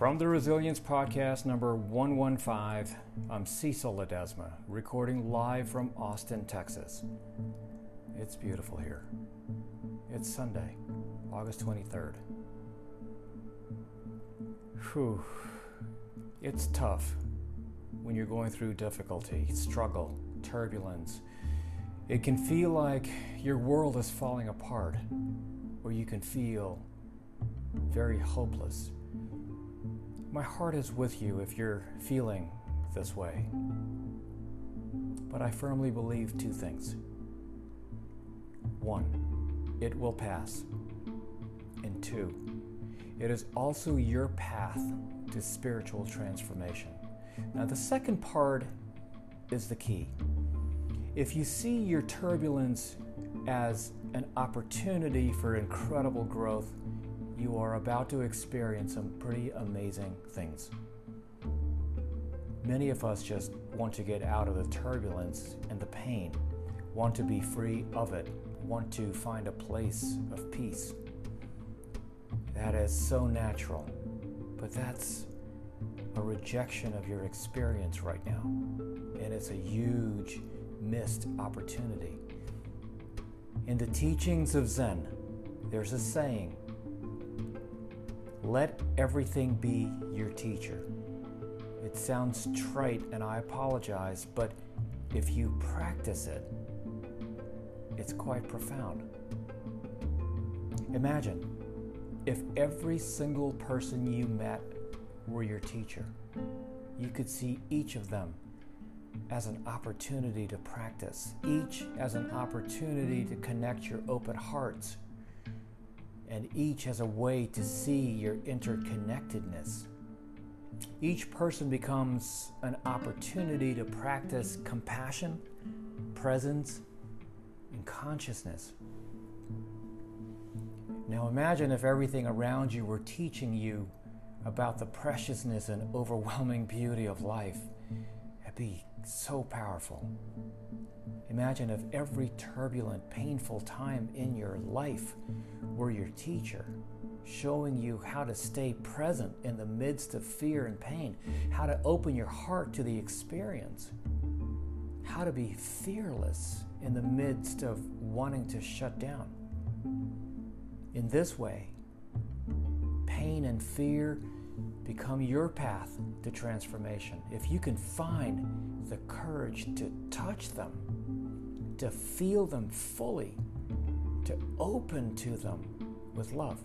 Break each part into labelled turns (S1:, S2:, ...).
S1: From the Resilience Podcast number 115, I'm Cecil Ledesma, recording live from Austin, Texas. It's beautiful here. It's Sunday, August 23rd. Whew. It's tough when you're going through difficulty, struggle, turbulence. It can feel like your world is falling apart, or you can feel very hopeless. My heart is with you if you're feeling this way. But I firmly believe two things. One, it will pass. And two, it is also your path to spiritual transformation. Now, the second part is the key. If you see your turbulence as an opportunity for incredible growth, you are about to experience some pretty amazing things. Many of us just want to get out of the turbulence and the pain, want to be free of it, want to find a place of peace. That is so natural, but that's a rejection of your experience right now, and it's a huge missed opportunity. In the teachings of Zen, there's a saying let everything be your teacher. It sounds trite and I apologize, but if you practice it, it's quite profound. Imagine if every single person you met were your teacher. You could see each of them as an opportunity to practice, each as an opportunity to connect your open hearts and each has a way to see your interconnectedness. Each person becomes an opportunity to practice compassion, presence, and consciousness. Now imagine if everything around you were teaching you about the preciousness and overwhelming beauty of life. It'd be so powerful. Imagine if every turbulent, painful time in your life were your teacher, showing you how to stay present in the midst of fear and pain, how to open your heart to the experience, how to be fearless in the midst of wanting to shut down. In this way, pain and fear become your path to transformation. If you can find the courage to touch them, to feel them fully, to open to them with love.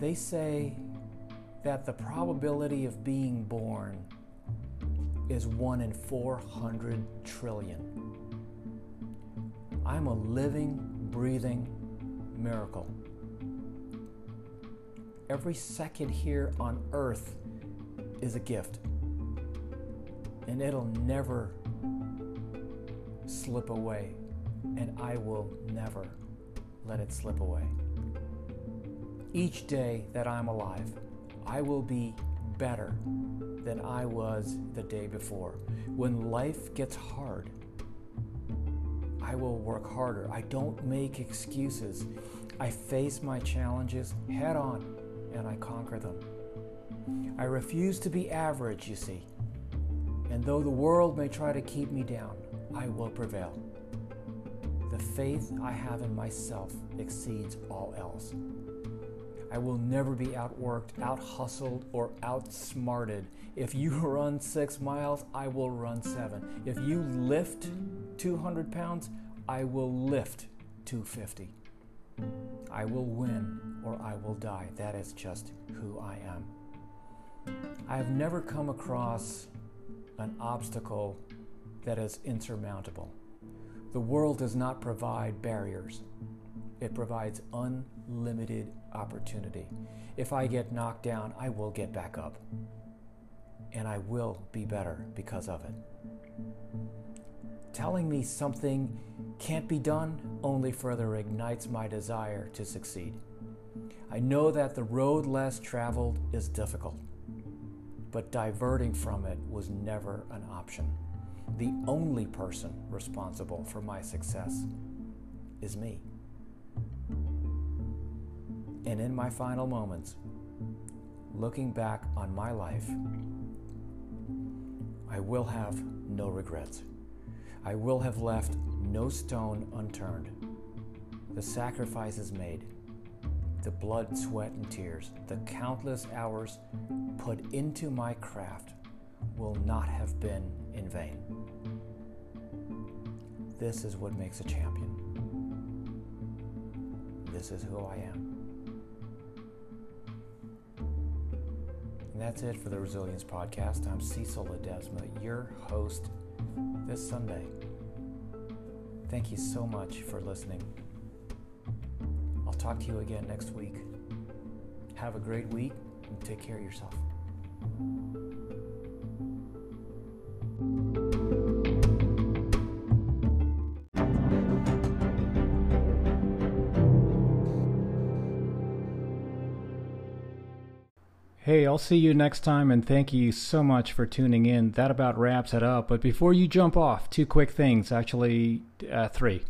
S1: They say that the probability of being born is 1 in 400 trillion. I'm a living, breathing miracle. Every second here on earth is a gift, and it'll never slip away, and I will never let it slip away. Each day that I'm alive, I will be better than I was the day before. When life gets hard, I will work harder. I don't make excuses. I face my challenges head on and I conquer them. I refuse to be average, you see. And though the world may try to keep me down, I will prevail. The faith I have in myself exceeds all else. I will never be outworked, out hustled, or outsmarted. If you run six miles, I will run seven. If you lift 200 pounds, I will lift 250. I will win or I will die. That is just who I am. I have never come across an obstacle that is insurmountable. The world does not provide barriers, it provides unlimited opportunity. If I get knocked down, I will get back up. And I will be better because of it. Telling me something can't be done only further ignites my desire to succeed. I know that the road less traveled is difficult, but diverting from it was never an option. The only person responsible for my success is me. And in my final moments, looking back on my life, I will have no regrets. I will have left no stone unturned. The sacrifices made, the blood, sweat, and tears, the countless hours put into my craft will not have been in vain. This is what makes a champion. This is who I am. And that's it for the Resilience Podcast. I'm Cecil Ledesma, your host this Sunday. Thank you so much for listening. Talk to you again next week. Have a great week and take care of yourself. Hey, I'll see you next time, and thank you so much for tuning in. That about wraps it up. But before you jump off, two quick things actually, uh, three.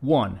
S1: One,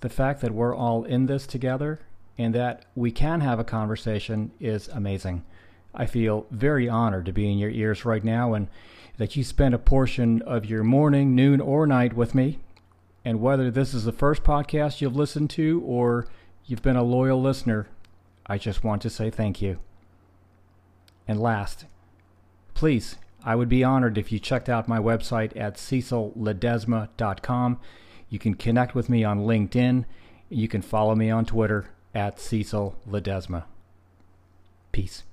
S1: The fact that we're all in this together and that we can have a conversation is amazing. I feel very honored to be in your ears right now and that you spend a portion of your morning, noon, or night with me. And whether this is the first podcast you've listened to or you've been a loyal listener, I just want to say thank you. And last, please, I would be honored if you checked out my website at cecilledesma.com. You can connect with me on LinkedIn. You can follow me on Twitter at Cecil Ledesma. Peace.